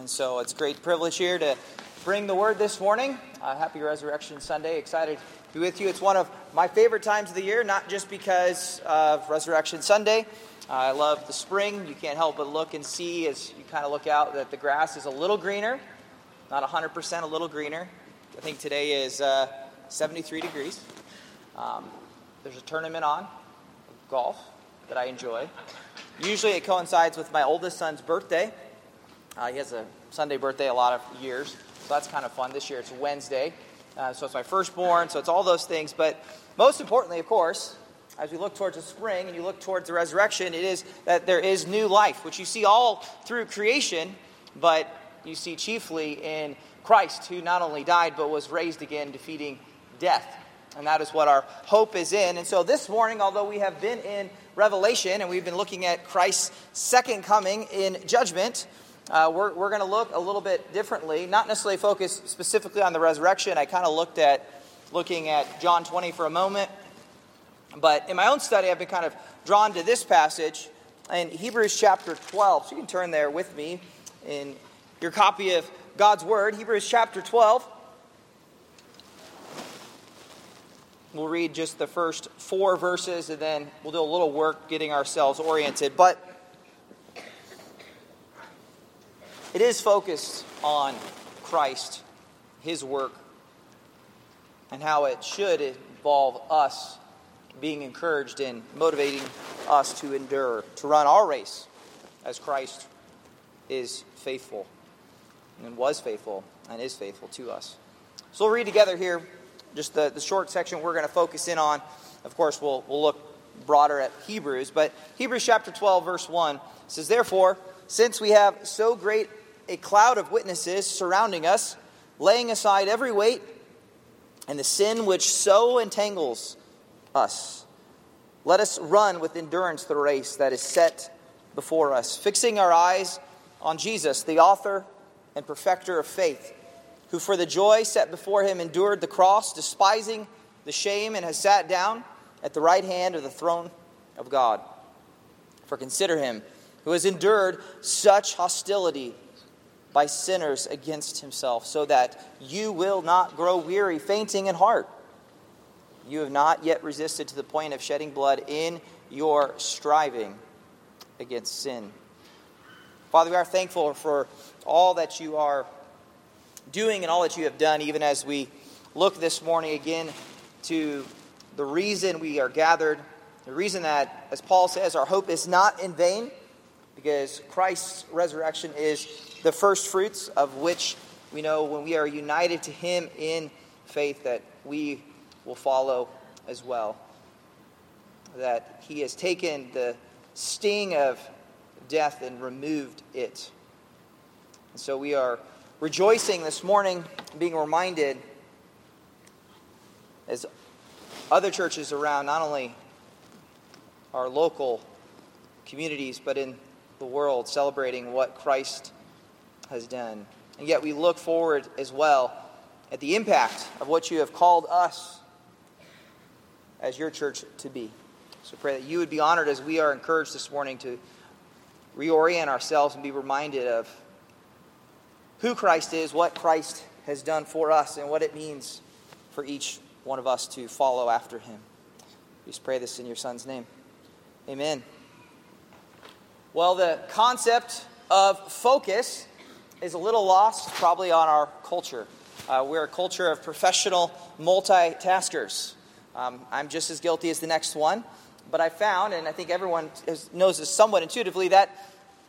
And so it's a great privilege here to bring the word this morning. Uh, happy Resurrection Sunday. Excited to be with you. It's one of my favorite times of the year, not just because of Resurrection Sunday. Uh, I love the spring. You can't help but look and see as you kind of look out that the grass is a little greener, not 100%, a little greener. I think today is uh, 73 degrees. Um, there's a tournament on, golf, that I enjoy. Usually it coincides with my oldest son's birthday. Uh, he has a Sunday birthday a lot of years, so that's kind of fun. This year it's Wednesday, uh, so it's my firstborn, so it's all those things. But most importantly, of course, as we look towards the spring and you look towards the resurrection, it is that there is new life, which you see all through creation, but you see chiefly in Christ, who not only died but was raised again, defeating death. And that is what our hope is in. And so this morning, although we have been in Revelation and we've been looking at Christ's second coming in judgment, uh, we're, we're going to look a little bit differently, not necessarily focus specifically on the resurrection. I kind of looked at looking at John 20 for a moment. But in my own study, I've been kind of drawn to this passage in Hebrews chapter 12. So you can turn there with me in your copy of God's Word, Hebrews chapter 12. We'll read just the first four verses and then we'll do a little work getting ourselves oriented. But it is focused on Christ, His work, and how it should involve us being encouraged and motivating us to endure, to run our race as Christ is faithful and was faithful and is faithful to us. So we'll read together here just the, the short section we're going to focus in on. Of course, we'll, we'll look broader at Hebrews, but Hebrews chapter 12, verse 1 says, Therefore, since we have so great a cloud of witnesses surrounding us, laying aside every weight and the sin which so entangles us, let us run with endurance the race that is set before us, fixing our eyes on Jesus, the author and perfecter of faith who for the joy set before him endured the cross, despising the shame, and has sat down at the right hand of the throne of God. For consider him who has endured such hostility by sinners against himself, so that you will not grow weary, fainting in heart. You have not yet resisted to the point of shedding blood in your striving against sin. Father, we are thankful for all that you are doing and all that you have done, even as we look this morning again to the reason we are gathered, the reason that, as Paul says, our hope is not in vain, because Christ's resurrection is the first fruits of which we know when we are united to Him in faith that we will follow as well. That He has taken the sting of death and removed it. And so we are rejoicing this morning, being reminded as other churches around, not only our local communities, but in the world, celebrating what Christ has done. And yet we look forward as well at the impact of what you have called us as your church to be. So pray that you would be honored as we are encouraged this morning to reorient ourselves and be reminded of who Christ is, what Christ has done for us, and what it means for each one of us to follow after him. We just pray this in your Son's name. Amen. Well, the concept of focus is a little lost probably on our culture. Uh, we're a culture of professional multitaskers. Um, I'm just as guilty as the next one, but I found, and I think everyone knows this somewhat intuitively, that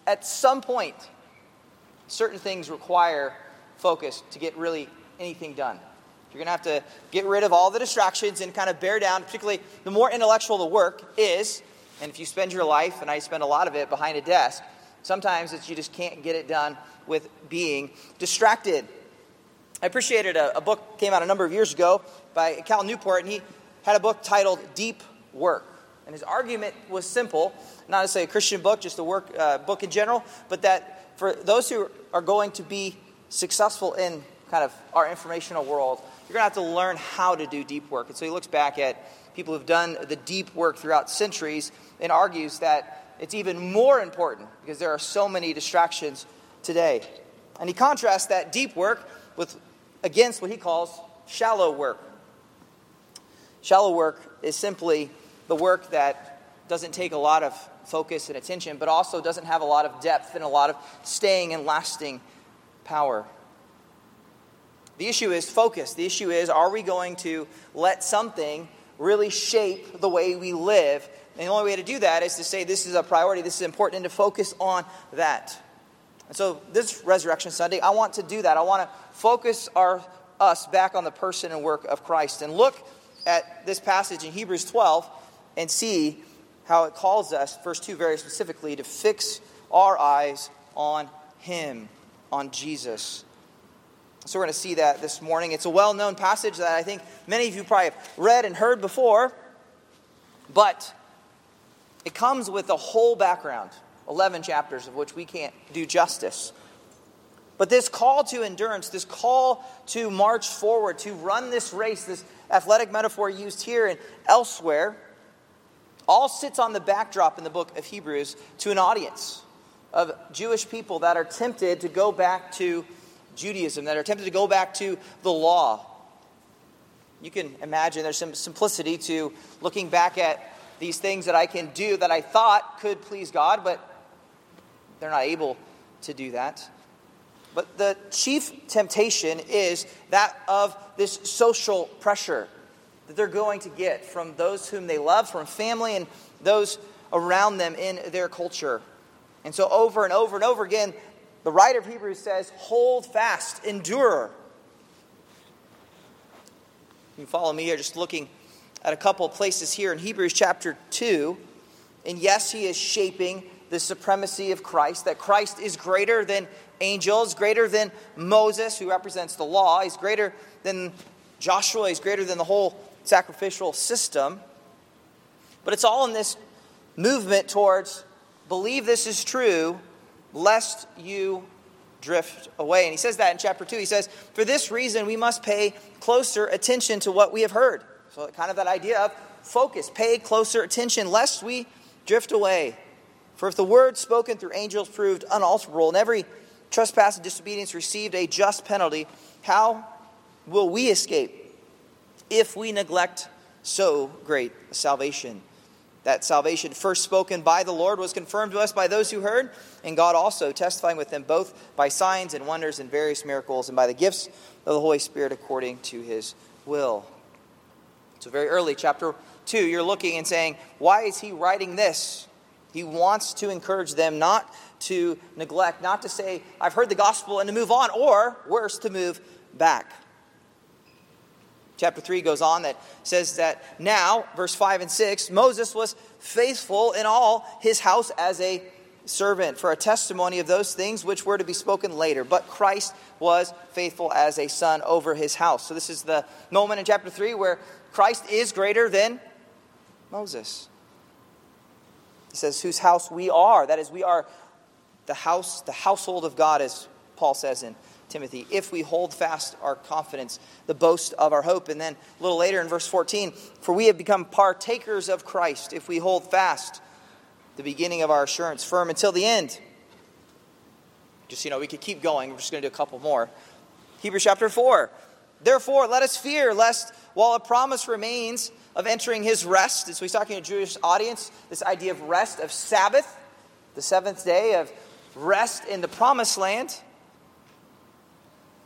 at some point certain things require focus to get really anything done. You're going to have to get rid of all the distractions and kind of bear down, particularly the more intellectual the work is. And if you spend your life, and I spend a lot of it behind a desk, sometimes it's you just can't get it done with being distracted. I appreciated a, a book came out a number of years ago by Cal Newport, and he had a book titled Deep Work. And his argument was simple, not to say a Christian book, just a work uh, book in general, but that for those who are going to be successful in kind of our informational world, you're going to have to learn how to do deep work. And so he looks back at people who've done the deep work throughout centuries and argues that it's even more important because there are so many distractions today. And he contrasts that deep work with against what he calls shallow work. Shallow work is simply the work that doesn't take a lot of focus and attention, but also doesn't have a lot of depth and a lot of staying and lasting power. The issue is focus. The issue is are we going to let something really shape the way we live? And the only way to do that is to say this is a priority, this is important, and to focus on that. And so, this Resurrection Sunday, I want to do that. I want to focus our, us back on the person and work of Christ and look at this passage in Hebrews 12 and see how it calls us, verse 2 very specifically, to fix our eyes on Him, on Jesus. So we're going to see that this morning. It's a well known passage that I think many of you probably have read and heard before, but it comes with a whole background 11 chapters of which we can't do justice. But this call to endurance, this call to march forward, to run this race, this athletic metaphor used here and elsewhere, all sits on the backdrop in the book of Hebrews to an audience of Jewish people that are tempted to go back to Judaism, that are tempted to go back to the law. You can imagine there's some simplicity to looking back at these things that I can do that I thought could please God, but they're not able to do that. But the chief temptation is that of this social pressure that they're going to get from those whom they love, from family, and those around them in their culture. And so, over and over and over again, the writer of Hebrews says, Hold fast, endure. You can follow me here, just looking at a couple of places here in Hebrews chapter 2. And yes, he is shaping the supremacy of Christ, that Christ is greater than angels, greater than Moses, who represents the law. He's greater than Joshua, he's greater than the whole sacrificial system. But it's all in this movement towards believe this is true, lest you drift away. And he says that in chapter 2. He says, For this reason, we must pay closer attention to what we have heard. So, kind of that idea of focus, pay closer attention, lest we drift away. For if the word spoken through angels proved unalterable, and every trespass and disobedience received a just penalty, how will we escape if we neglect so great a salvation? That salvation, first spoken by the Lord, was confirmed to us by those who heard, and God also testifying with them both by signs and wonders and various miracles, and by the gifts of the Holy Spirit according to his will. So, very early, chapter 2, you're looking and saying, Why is he writing this? He wants to encourage them not to neglect, not to say, I've heard the gospel, and to move on, or worse, to move back. Chapter 3 goes on that says that now, verse 5 and 6, Moses was faithful in all his house as a servant for a testimony of those things which were to be spoken later. But Christ was faithful as a son over his house. So this is the moment in chapter 3 where Christ is greater than Moses. He says, whose house we are. That is, we are the house, the household of God, as Paul says in Timothy, if we hold fast our confidence, the boast of our hope. And then a little later in verse 14, for we have become partakers of Christ if we hold fast the beginning of our assurance firm until the end. Just, you know, we could keep going. We're just going to do a couple more. Hebrews chapter 4. Therefore, let us fear, lest while a promise remains of entering his rest, so he's talking to a Jewish audience, this idea of rest, of Sabbath, the seventh day of rest in the promised land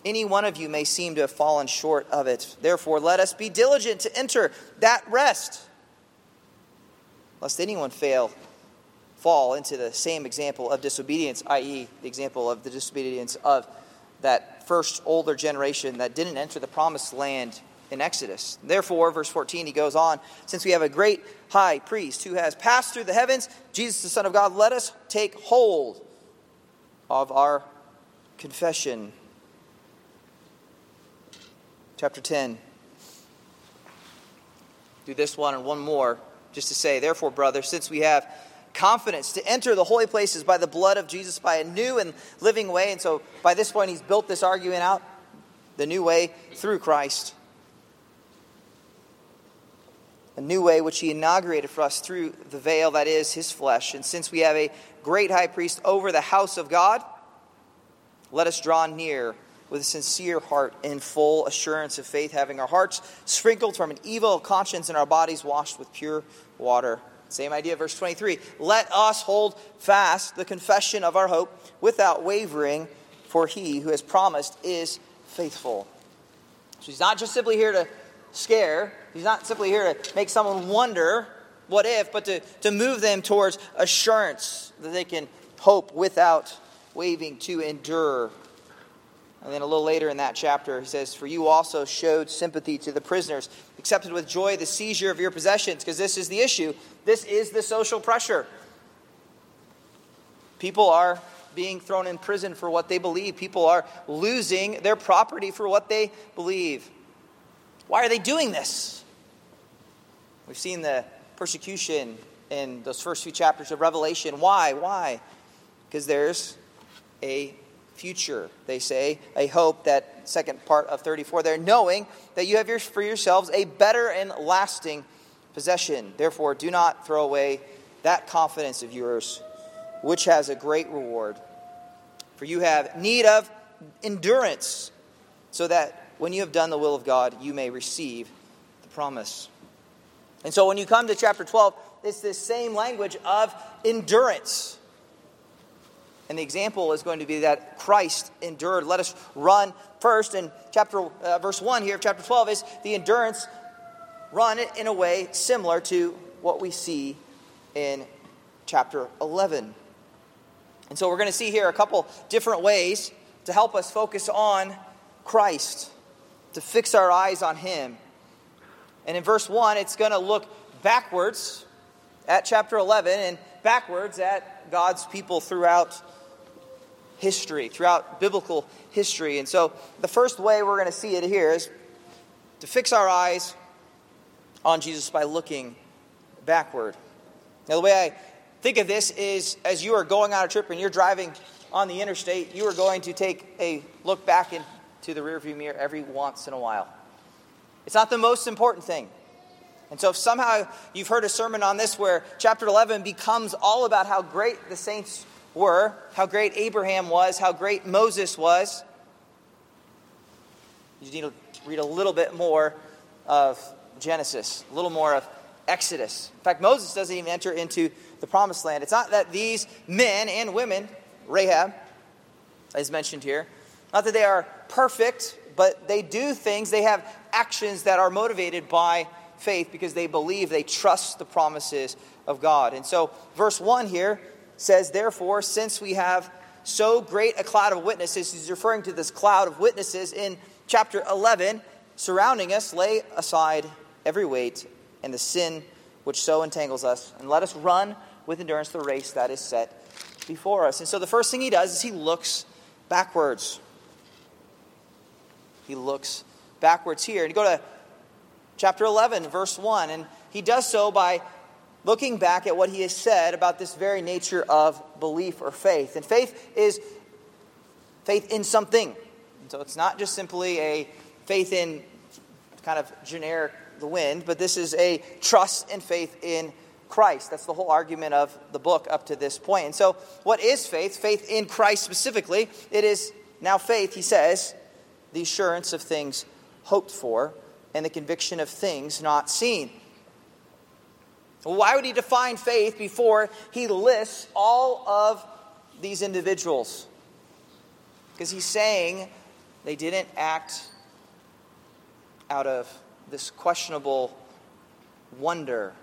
any one of you may seem to have fallen short of it. Therefore, let us be diligent to enter that rest, lest anyone fail, fall into the same example of disobedience, i.e., the example of the disobedience of that first older generation that didn't enter the promised land in Exodus. Therefore, verse 14, he goes on, since we have a great high priest who has passed through the heavens, Jesus, the Son of God, let us take hold of our confession chapter 10. Do this one and one more just to say, therefore, brother, since we have confidence to enter the holy places by the blood of Jesus by a new and living way. And so by this point, he's built this argument out the new way through Christ. A new way which he inaugurated for us through the veil that is his flesh. And since we have a great high priest over the house of God, let us draw near with a sincere heart in full assurance of faith, having our hearts sprinkled from an evil conscience and our bodies washed with pure water. Same idea, verse 23. Let us hold fast the confession of our hope without wavering, for he who has promised is faithful. So he's not just simply here to scare, he's not simply here to make someone wonder what if, but to, to move them towards assurance that they can hope without waving to endure. And then a little later in that chapter, he says, For you also showed sympathy to the prisoners, accepted with joy the seizure of your possessions, because this is the issue. This is the social pressure. People are being thrown in prison for what they believe, people are losing their property for what they believe. Why are they doing this? We've seen the persecution in those first few chapters of Revelation. Why? Why? Because there's a future, they say, a hope, that second part of 34 there, knowing that you have your, for yourselves a better and lasting possession. Therefore, do not throw away that confidence of yours, which has a great reward. For you have need of endurance, so that when you have done the will of God, you may receive the promise. And so when you come to chapter 12, it's this same language of endurance. And the example is going to be that Christ endured. Let us run first in chapter uh, verse 1 here of chapter 12 is the endurance run it in a way similar to what we see in chapter 11. And so we're going to see here a couple different ways to help us focus on Christ, to fix our eyes on him. And in verse 1, it's going to look backwards at chapter 11 and backwards at God's people throughout history, throughout biblical history. And so the first way we're going to see it here is to fix our eyes on Jesus by looking backward. Now, the way I think of this is as you are going on a trip and you're driving on the interstate, you are going to take a look back into the rearview mirror every once in a while. It's not the most important thing. And so, if somehow you've heard a sermon on this where chapter 11 becomes all about how great the saints were, how great Abraham was, how great Moses was. You need to read a little bit more of Genesis, a little more of Exodus. In fact, Moses doesn't even enter into the promised land. It's not that these men and women, Rahab, as mentioned here, not that they are perfect, but they do things, they have actions that are motivated by faith because they believe, they trust the promises of God. And so, verse 1 here says, Therefore, since we have so great a cloud of witnesses, he's referring to this cloud of witnesses in chapter 11 surrounding us, lay aside every weight and the sin which so entangles us, and let us run with endurance the race that is set before us. And so the first thing he does is he looks backwards. He looks backwards here. And you go to chapter 11, verse 1, and he does so by looking back at what he has said about this very nature of belief or faith. And faith is faith in something. So it's not just simply a faith in kind of generic the wind, but this is a trust and faith in Christ. That's the whole argument of the book up to this point. And so, what is faith? Faith in Christ specifically. It is now faith, he says, the assurance of things hoped for and the conviction of things not seen. Why would he define faith before he lists all of these individuals? Because he's saying they didn't act out of this questionable wonder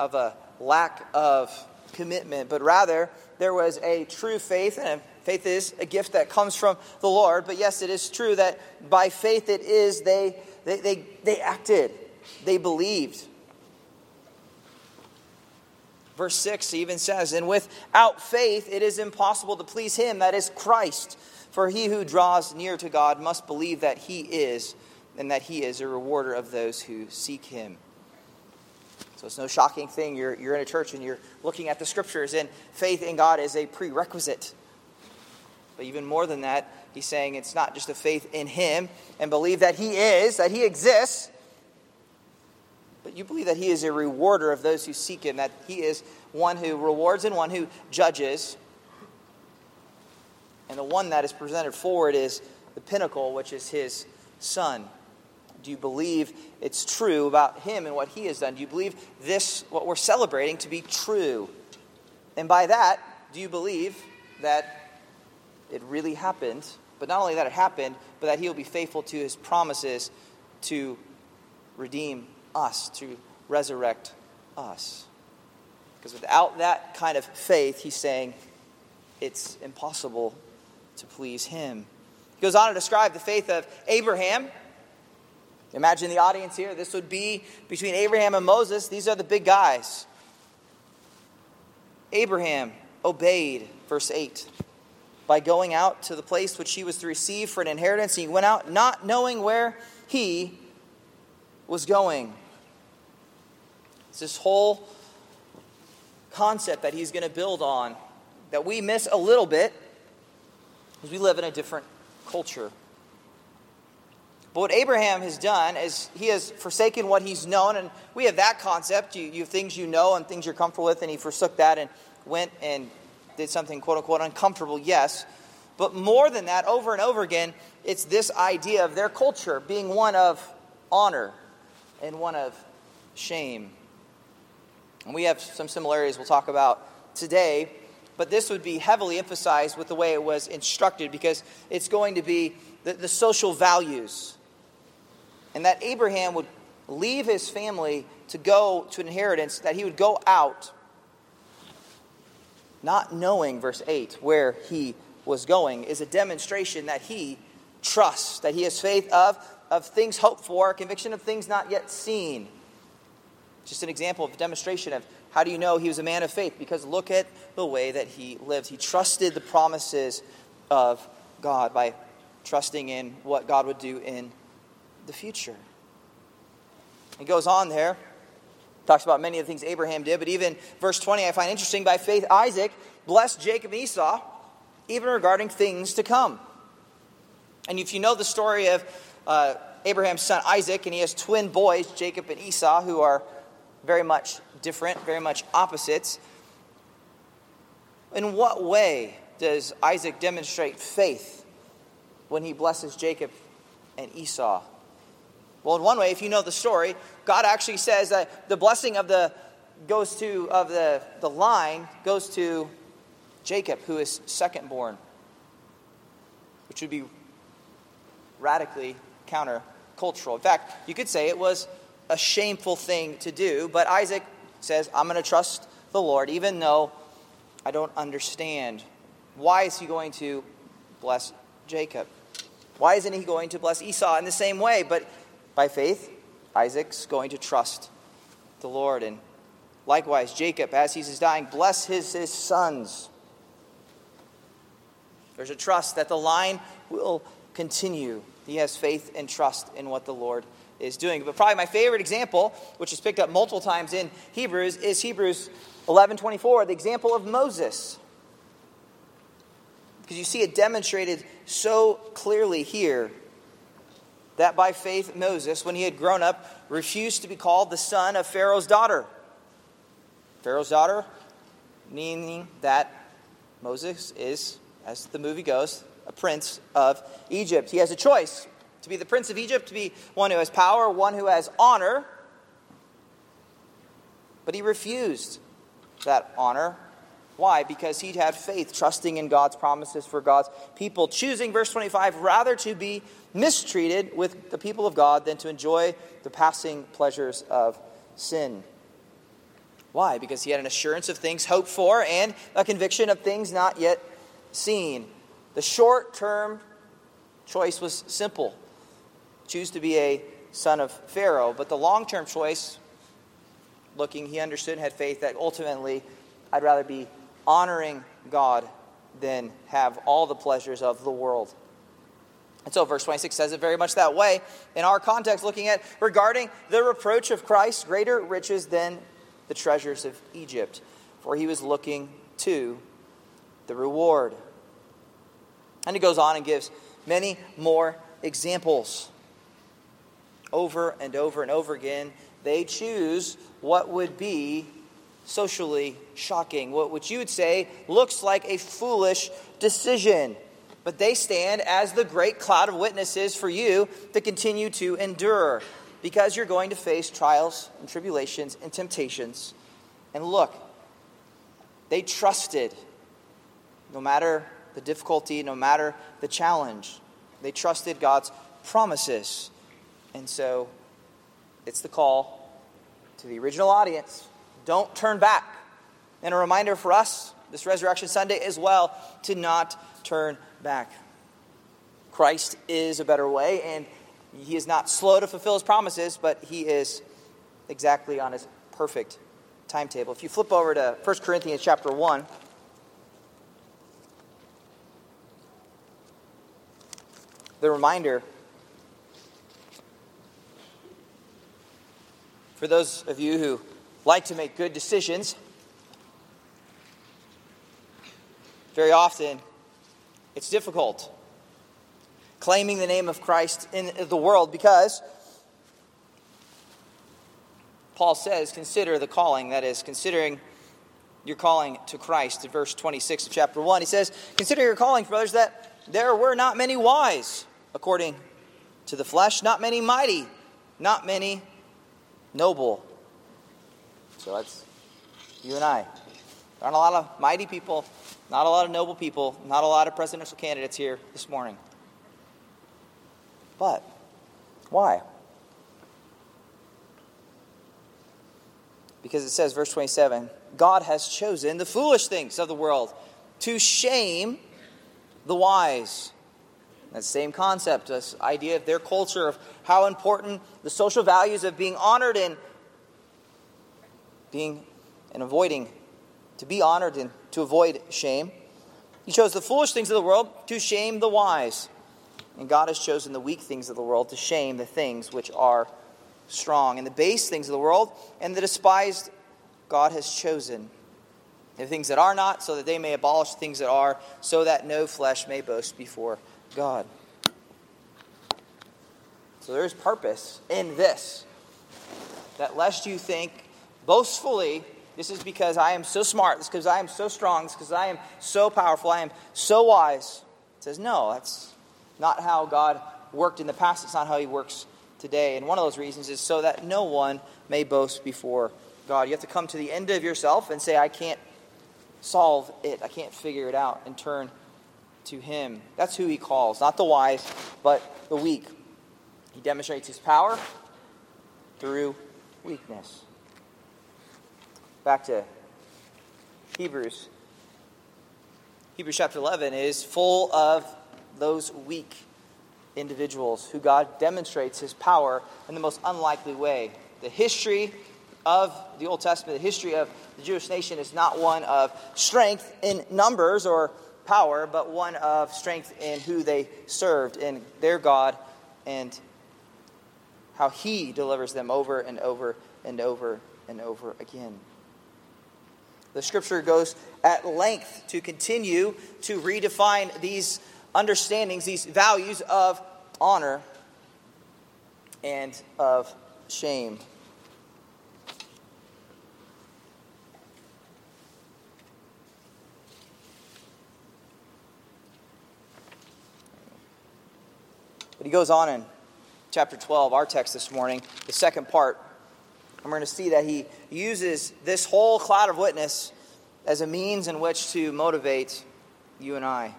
of a lack of commitment, but rather there was a true faith, and faith is a gift that comes from the Lord. But yes, it is true that by faith it is they, they, they, they acted, they believed. Verse 6 even says, And without faith it is impossible to please him, that is Christ. For he who draws near to God must believe that he is, and that he is a rewarder of those who seek him. So it's no shocking thing. You're, you're in a church and you're looking at the scriptures, and faith in God is a prerequisite. But even more than that, he's saying it's not just a faith in him and believe that he is, that he exists, but you believe that he is a rewarder of those who seek him, that he is one who rewards and one who judges. And the one that is presented forward is the pinnacle, which is his son. Do you believe it's true about him and what he has done? Do you believe this, what we're celebrating, to be true? And by that, do you believe that it really happened? But not only that it happened, but that he will be faithful to his promises to redeem us, to resurrect us. Because without that kind of faith, he's saying it's impossible to please him. He goes on to describe the faith of Abraham. Imagine the audience here. This would be between Abraham and Moses. These are the big guys. Abraham obeyed, verse 8, by going out to the place which he was to receive for an inheritance. He went out not knowing where he was going. It's this whole concept that he's going to build on that we miss a little bit because we live in a different culture. But what Abraham has done is he has forsaken what he's known, and we have that concept. You, you have things you know and things you're comfortable with, and he forsook that and went and did something quote unquote uncomfortable, yes. But more than that, over and over again, it's this idea of their culture being one of honor and one of shame. And we have some similarities we'll talk about today, but this would be heavily emphasized with the way it was instructed because it's going to be the, the social values. And that Abraham would leave his family to go to an inheritance, that he would go out not knowing, verse 8, where he was going, is a demonstration that he trusts, that he has faith of, of things hoped for, conviction of things not yet seen. Just an example of a demonstration of how do you know he was a man of faith? Because look at the way that he lived. He trusted the promises of God by trusting in what God would do in the future. He goes on there, talks about many of the things Abraham did, but even verse 20 I find interesting. By faith, Isaac blessed Jacob and Esau, even regarding things to come. And if you know the story of uh, Abraham's son Isaac, and he has twin boys, Jacob and Esau, who are very much different, very much opposites. In what way does Isaac demonstrate faith when he blesses Jacob and Esau? Well, in one way, if you know the story, God actually says that the blessing of the goes to of the, the line goes to Jacob, who is second born, which would be radically countercultural. In fact, you could say it was a shameful thing to do, but Isaac says, I'm going to trust the Lord, even though I don't understand. Why is he going to bless Jacob? Why isn't he going to bless Esau in the same way? But by faith, Isaac's going to trust the Lord. And likewise, Jacob, as he's dying, bless his, his sons. There's a trust that the line will continue. He has faith and trust in what the Lord is doing. But probably my favorite example, which is picked up multiple times in Hebrews, is Hebrews 11:24, the example of Moses. Because you see it demonstrated so clearly here that by faith Moses, when he had grown up, refused to be called the son of Pharaoh's daughter. Pharaoh's daughter, meaning that Moses is, as the movie goes, a prince of Egypt. He has a choice to be the prince of Egypt, to be one who has power, one who has honor. But he refused that honor. Why? Because he had faith, trusting in God's promises for God's people, choosing, verse 25, rather to be mistreated with the people of God than to enjoy the passing pleasures of sin. Why? Because he had an assurance of things hoped for and a conviction of things not yet seen. The short term choice was simple choose to be a son of Pharaoh. But the long term choice, looking, he understood and had faith that ultimately I'd rather be honoring God than have all the pleasures of the world. And so, verse 26 says it very much that way. In our context, looking at regarding the reproach of Christ, greater riches than the treasures of Egypt, for he was looking to the reward. And he goes on and gives many more examples over and over and over again, they choose what would be socially shocking, what, what you would say looks like a foolish decision. but they stand as the great cloud of witnesses for you to continue to endure because you're going to face trials and tribulations and temptations. And look, they trusted no matter the difficulty, no matter the challenge. They trusted God's promises. And so it's the call to the original audience don't turn back. And a reminder for us this Resurrection Sunday as well to not turn back. Christ is a better way, and he is not slow to fulfill his promises, but he is exactly on his perfect timetable. If you flip over to 1 Corinthians chapter 1, the reminder for those of you who like to make good decisions, very often it's difficult claiming the name of Christ in the world because Paul says, consider the calling, that is, considering your calling to Christ. In verse 26 of chapter 1, he says, Consider your calling, brothers, that there were not many wise, according to the flesh, not many mighty, not many noble. So that's you and I. There aren't a lot of mighty people, not a lot of noble people, not a lot of presidential candidates here this morning. But why? Because it says, verse 27, God has chosen the foolish things of the world to shame the wise. That same concept, this idea of their culture, of how important the social values of being honored and being and avoiding to be honored and to avoid shame. He chose the foolish things of the world to shame the wise. And God has chosen the weak things of the world to shame the things which are strong. And the base things of the world and the despised God has chosen. The things that are not, so that they may abolish things that are, so that no flesh may boast before God. So there is purpose in this. That lest you think boastfully this is because I am so smart. This is because I am so strong. This is because I am so powerful. I am so wise. It says, no, that's not how God worked in the past. It's not how He works today. And one of those reasons is so that no one may boast before God. You have to come to the end of yourself and say, I can't solve it. I can't figure it out. And turn to Him. That's who He calls. Not the wise, but the weak. He demonstrates His power through weakness back to Hebrews. Hebrews chapter 11 is full of those weak individuals who God demonstrates his power in the most unlikely way. The history of the Old Testament, the history of the Jewish nation is not one of strength in numbers or power, but one of strength in who they served, in their God, and how he delivers them over and over and over and over again. The scripture goes at length to continue to redefine these understandings, these values of honor and of shame. But he goes on in chapter 12, our text this morning, the second part and we're going to see that he uses this whole cloud of witness as a means in which to motivate you and I.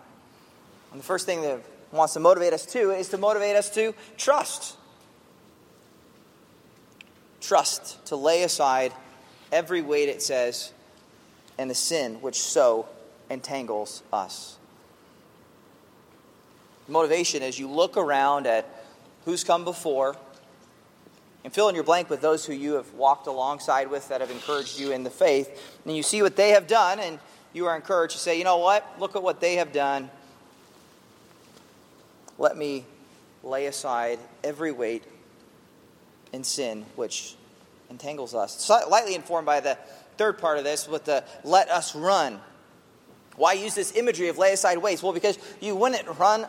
And the first thing that wants to motivate us to is to motivate us to trust. Trust, to lay aside every weight, it says, and the sin which so entangles us. Motivation as you look around at who's come before and fill in your blank with those who you have walked alongside with that have encouraged you in the faith. And you see what they have done, and you are encouraged to say, you know what? Look at what they have done. Let me lay aside every weight and sin which entangles us. Slightly informed by the third part of this with the let us run. Why use this imagery of lay aside weights? Well, because you wouldn't run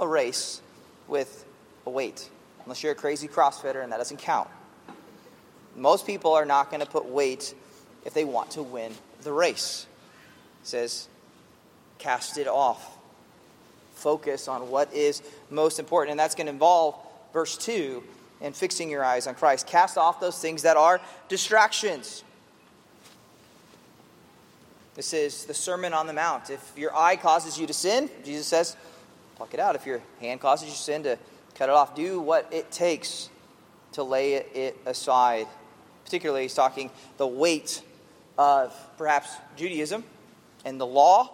a race with a weight unless you're a crazy CrossFitter, and that doesn't count. Most people are not going to put weight if they want to win the race. It says, cast it off. focus on what is most important. And that's going to involve verse 2 and fixing your eyes on Christ. Cast off those things that are distractions. This is the Sermon on the Mount. If your eye causes you to sin, Jesus says, pluck it out. If your hand causes you sin, to cut it off. Do what it takes to lay it aside. Particularly, he's talking the weight of perhaps Judaism and the law.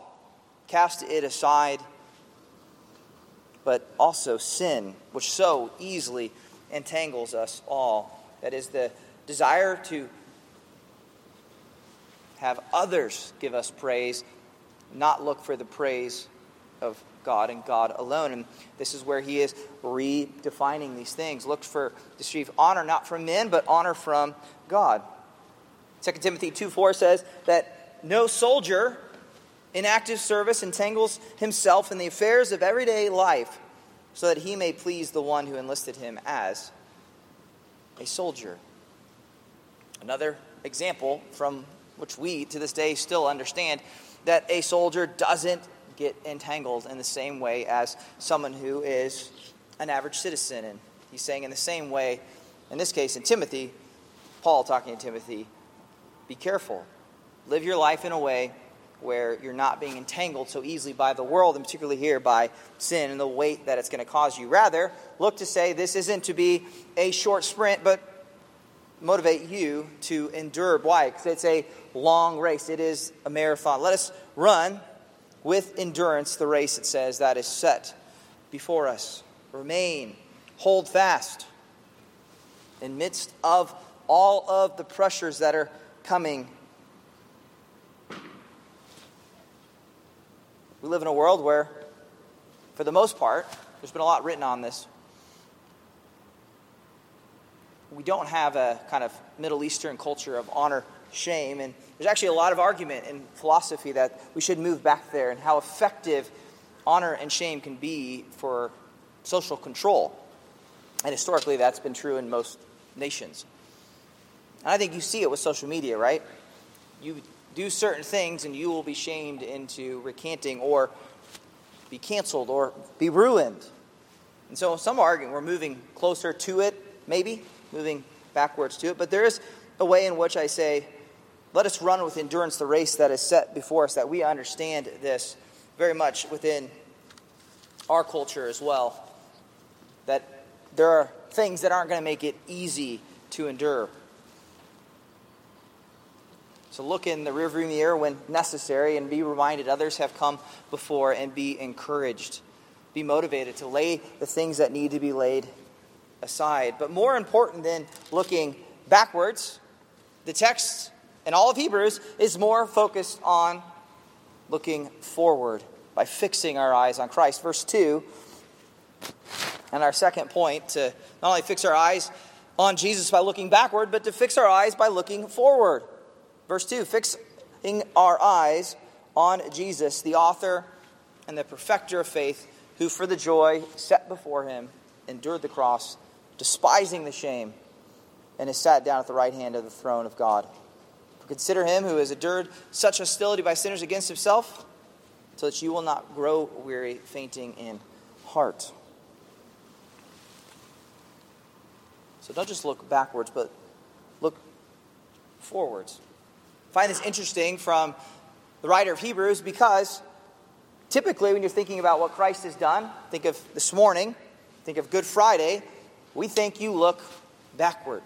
Cast it aside. But also sin, which so easily entangles us all. That is the desire to have others give us praise, not look for the praise of God and God alone. And this is where he is redefining these things. Look for receive honor not from men, but honor from God. 2 Timothy 2 4 says that no soldier in active service entangles himself in the affairs of everyday life so that he may please the one who enlisted him as a soldier. Another example from which we to this day still understand that a soldier doesn't get entangled in the same way as someone who is an average citizen. And he's saying, in the same way, in this case, in Timothy, Paul talking to Timothy, be careful. Live your life in a way where you're not being entangled so easily by the world, and particularly here by sin and the weight that it's going to cause you. Rather, look to say this isn't to be a short sprint, but motivate you to endure. Why? Because it's a long race, it is a marathon. Let us run with endurance the race, it says, that is set before us. Remain, hold fast in midst of all of the pressures that are coming. We live in a world where, for the most part, there's been a lot written on this. We don't have a kind of Middle Eastern culture of honor shame. And there's actually a lot of argument in philosophy that we should move back there and how effective honor and shame can be for social control. And historically, that's been true in most nations. And I think you see it with social media, right? You do certain things and you will be shamed into recanting or be canceled or be ruined. And so some arguing we're moving closer to it, maybe, moving backwards to it. But there is a way in which I say let us run with endurance the race that is set before us, that we understand this very much within our culture as well. That there are things that aren't going to make it easy to endure. So look in the rearview mirror when necessary and be reminded others have come before and be encouraged. Be motivated to lay the things that need to be laid aside. But more important than looking backwards, the text and all of Hebrews is more focused on looking forward by fixing our eyes on Christ. Verse 2, and our second point to not only fix our eyes on Jesus by looking backward, but to fix our eyes by looking forward. Verse 2, fixing our eyes on Jesus, the author and the perfecter of faith, who for the joy set before him endured the cross, despising the shame, and is sat down at the right hand of the throne of God. Consider him who has endured such hostility by sinners against himself, so that you will not grow weary, fainting in heart. So don't just look backwards, but look forwards. I find this interesting from the writer of Hebrews because typically when you're thinking about what Christ has done, think of this morning, think of Good Friday, we think you look backward.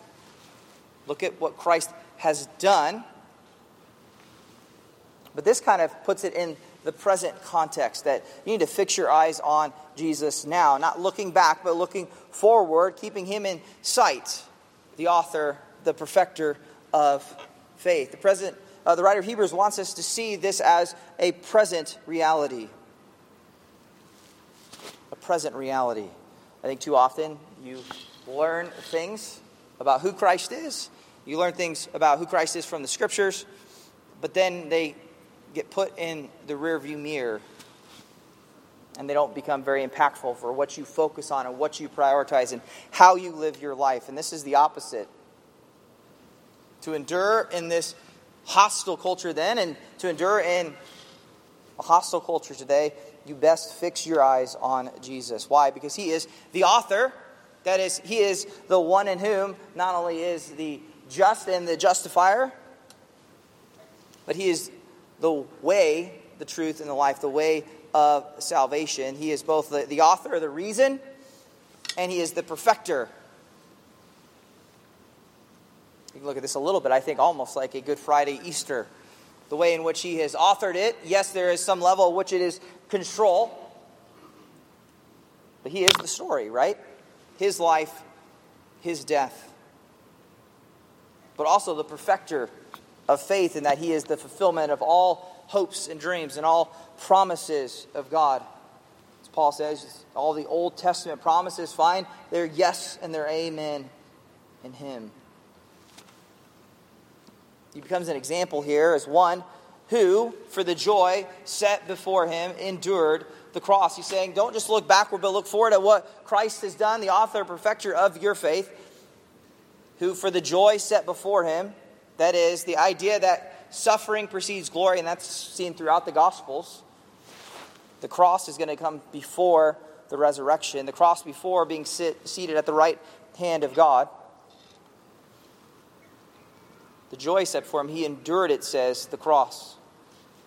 Look at what Christ has done. But this kind of puts it in the present context that you need to fix your eyes on Jesus now, not looking back, but looking forward, keeping him in sight, the author, the perfecter of faith. The, present, uh, the writer of Hebrews wants us to see this as a present reality. A present reality. I think too often you learn things about who Christ is you learn things about who Christ is from the scriptures, but then they get put in the rearview mirror and they don't become very impactful for what you focus on and what you prioritize and how you live your life. And this is the opposite. To endure in this hostile culture then and to endure in a hostile culture today you best fix your eyes on Jesus. Why? Because he is the author. That is, he is the one in whom not only is the just and the justifier, but he is the way, the truth, and the life, the way of salvation. He is both the, the author of the reason and he is the perfecter. You can look at this a little bit, I think, almost like a Good Friday Easter. The way in which he has authored it, yes, there is some level which it is control, but he is the story, right? His life, his death. But also the perfecter of faith, in that he is the fulfillment of all hopes and dreams and all promises of God. As Paul says, all the Old Testament promises find their yes and their amen in him. He becomes an example here as one who, for the joy set before him, endured the cross. He's saying, don't just look backward, but look forward at what Christ has done, the author and perfecter of your faith, who, for the joy set before him, that is, the idea that suffering precedes glory, and that's seen throughout the Gospels. The cross is going to come before the resurrection, the cross before being sit, seated at the right hand of God. The joy set for him, he endured, it says, the cross.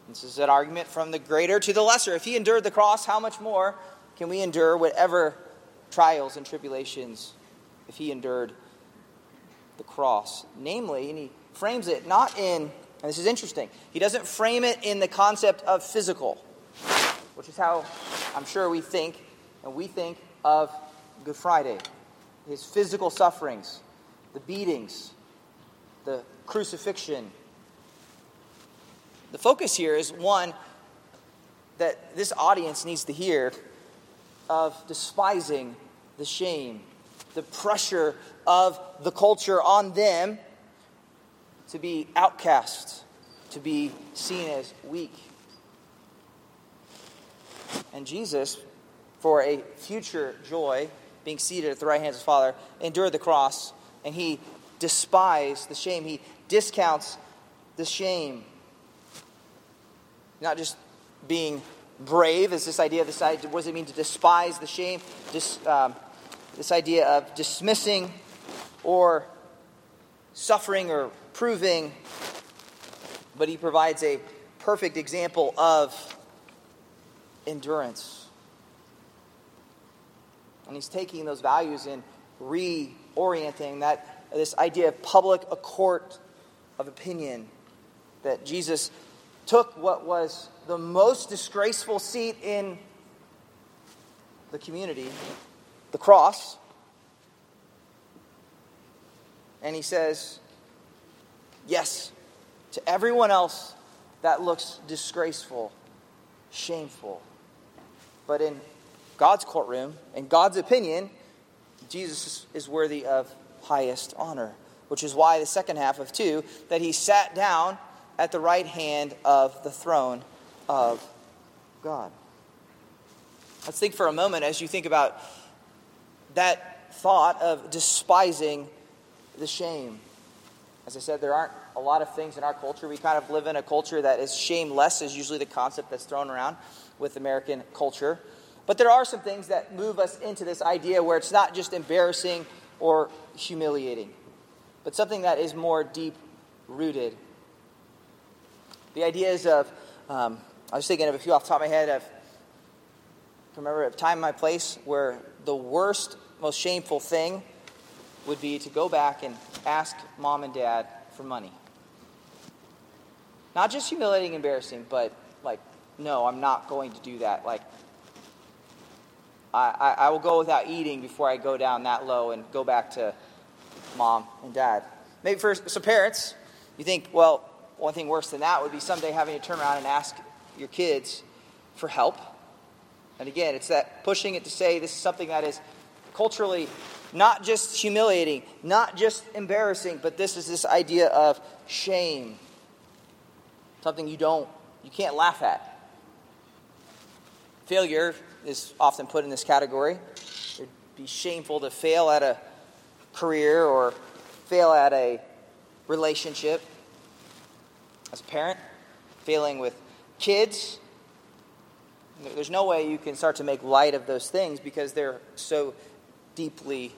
This is an argument from the greater to the lesser. If he endured the cross, how much more can we endure whatever trials and tribulations if he endured the cross? Namely, and he frames it not in, and this is interesting, he doesn't frame it in the concept of physical, which is how I'm sure we think, and we think of Good Friday. His physical sufferings, the beatings, the crucifixion, the focus here is one that this audience needs to hear of despising the shame, the pressure of the culture on them to be outcast, to be seen as weak. And Jesus, for a future joy, being seated at the right hand of his Father, endured the cross, and he despised the shame. He discounts the shame not just being brave, is this idea, of this idea what does it mean to despise the shame? Dis, um, this idea of dismissing or suffering or proving, but he provides a perfect example of endurance. And he's taking those values and reorienting that this idea of public a court of opinion that Jesus took what was the most disgraceful seat in the community, the cross, and he says, Yes, to everyone else that looks disgraceful, shameful. But in God's courtroom, in God's opinion, Jesus is worthy of highest honor, which is why the second half of 2 that he sat down at the right hand of the throne of God. Let's think for a moment as you think about that thought of despising the shame. As I said, there aren't a lot of things in our culture. We kind of live in a culture that is shameless, is usually the concept that's thrown around with American culture. But there are some things that move us into this idea where it's not just embarrassing or humiliating, but something that is more deep rooted the ideas of, um, I was thinking of a few off the top of my head. Of, remember a time, my place where the worst, most shameful thing would be to go back and ask mom and dad for money. Not just humiliating, embarrassing, but like, no, I'm not going to do that. Like, I, I, I will go without eating before I go down that low and go back to mom and dad. Maybe for some parents, you think, well, one thing worse than that would be someday having to turn around and ask your kids for help. And again, it's that pushing it to say this is something that is culturally not just humiliating, not just embarrassing, but this is this idea of shame. Something you don't, you can't laugh at. Failure is often put in this category. It'd be shameful to fail at a career or fail at a relationship as a parent, failing with kids, There's no way you can start to make light of those things because they're so deeply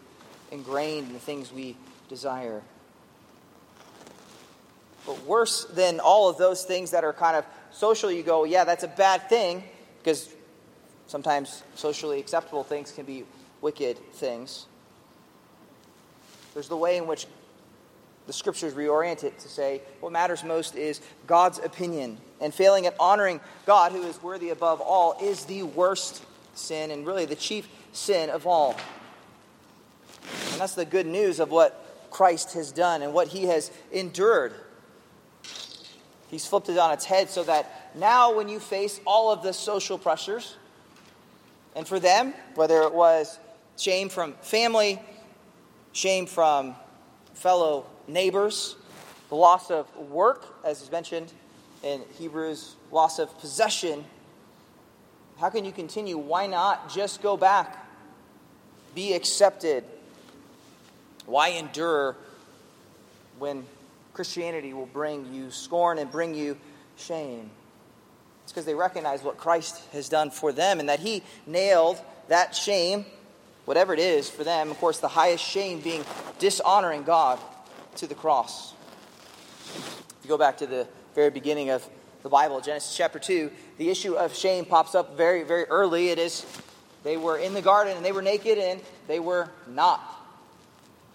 ingrained in the things we desire. But worse than all of those things that are kind of social, you go, yeah, that's a bad thing, because sometimes socially acceptable things can be wicked things. There's the way in which the scriptures reorient it to say what matters most is God's opinion. And failing at honoring God, who is worthy above all, is the worst sin and really the chief sin of all. And that's the good news of what Christ has done and what he has endured. He's flipped it on its head so that now, when you face all of the social pressures, and for them, whether it was shame from family, shame from fellow neighbors, the loss of work, as is mentioned in Hebrews, loss of possession, how can you continue? Why not just go back? Be accepted. Why endure when Christianity will bring you scorn and bring you shame? It's because they recognize what Christ has done for them and that He nailed that shame, whatever it is for them. Of course, the highest shame being dishonoring God to the cross. If you go back to the very beginning of the Bible, Genesis chapter 2, the issue of shame pops up very, very early. It is they were in the garden and they were naked and they were not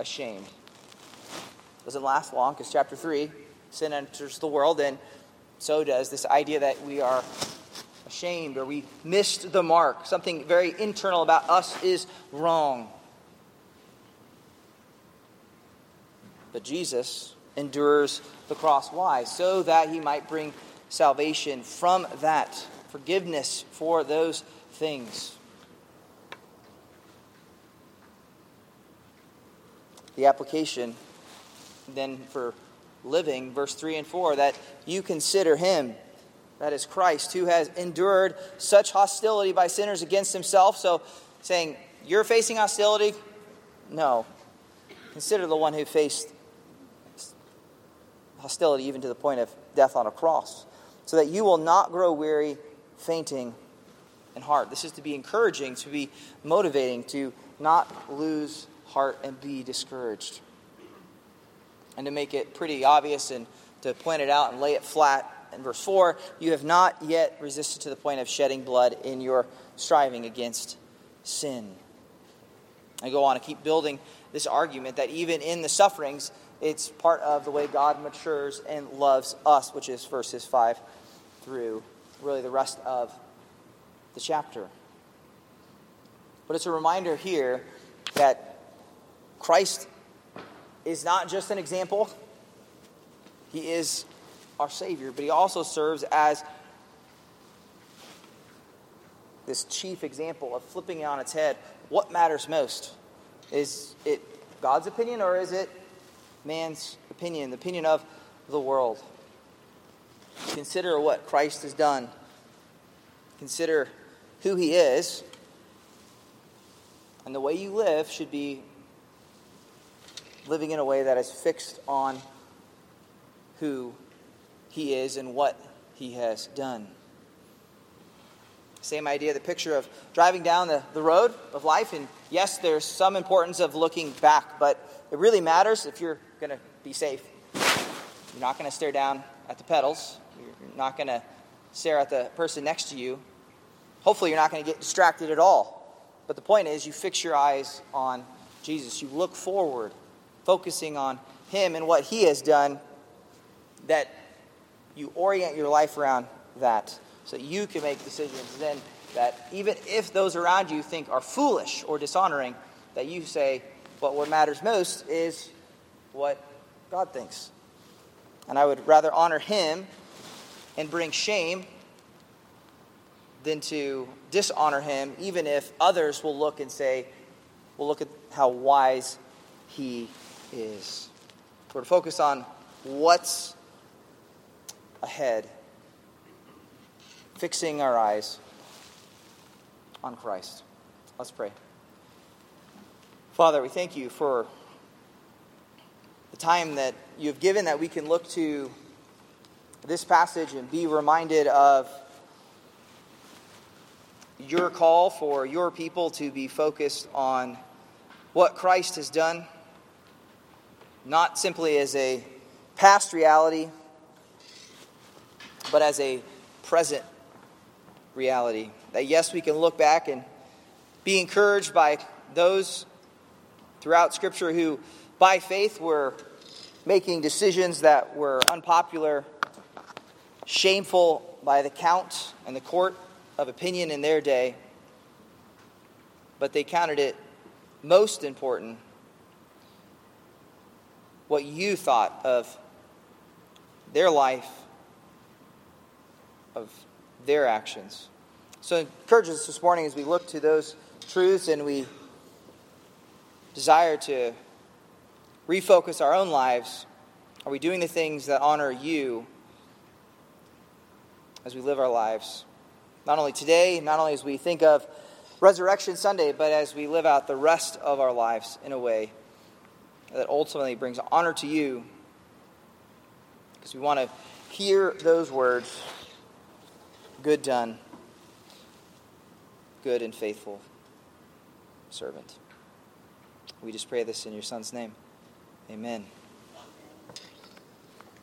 ashamed. Doesn't last long because chapter 3, sin enters the world and so does this idea that we are ashamed or we missed the mark. Something very internal about us is wrong. But Jesus endures the cross. Why? So that he might bring salvation from that, forgiveness for those things. The application then for living, verse 3 and 4, that you consider him, that is Christ, who has endured such hostility by sinners against himself. So, saying, You're facing hostility? No. Consider the one who faced hostility even to the point of death on a cross, so that you will not grow weary, fainting in heart. This is to be encouraging, to be motivating, to not lose heart and be discouraged. And to make it pretty obvious and to point it out and lay it flat in verse 4 you have not yet resisted to the point of shedding blood in your striving against sin. I go on to keep building this argument that even in the sufferings, it's part of the way God matures and loves us, which is verses 5 through really the rest of the chapter. But it's a reminder here that Christ is not just an example, He is our Savior, but He also serves as this chief example of flipping it on its head. What matters most? Is it God's opinion or is it man's opinion, the opinion of the world. Consider what Christ has done. Consider who he is. And the way you live should be living in a way that is fixed on who he is and what he has done. Same idea, the picture of driving down the, the road of life. And yes, there's some importance of looking back, but it really matters if you're going to be safe. You're not going to stare down at the pedals. You're not going to stare at the person next to you. Hopefully, you're not going to get distracted at all. But the point is, you fix your eyes on Jesus. You look forward, focusing on Him and what He has done, that you orient your life around that so that you can make decisions then that even if those around you think are foolish or dishonoring, that you say, but what matters most is what God thinks. And I would rather honor him and bring shame than to dishonor him, even if others will look and say, "Well, look at how wise he is. We're to focus on what's ahead, fixing our eyes on Christ. Let's pray. Father, we thank you for the time that you've given that we can look to this passage and be reminded of your call for your people to be focused on what Christ has done, not simply as a past reality, but as a present reality. That yes, we can look back and be encouraged by those throughout Scripture who, by faith, were making decisions that were unpopular, shameful by the count and the court of opinion in their day, but they counted it most important what you thought of their life, of their actions. So, encourage us this morning as we look to those truths and we desire to refocus our own lives. Are we doing the things that honor you as we live our lives? Not only today, not only as we think of Resurrection Sunday, but as we live out the rest of our lives in a way that ultimately brings honor to you. Because we want to hear those words good done, good and faithful servant. We just pray this in your Son's name. Amen.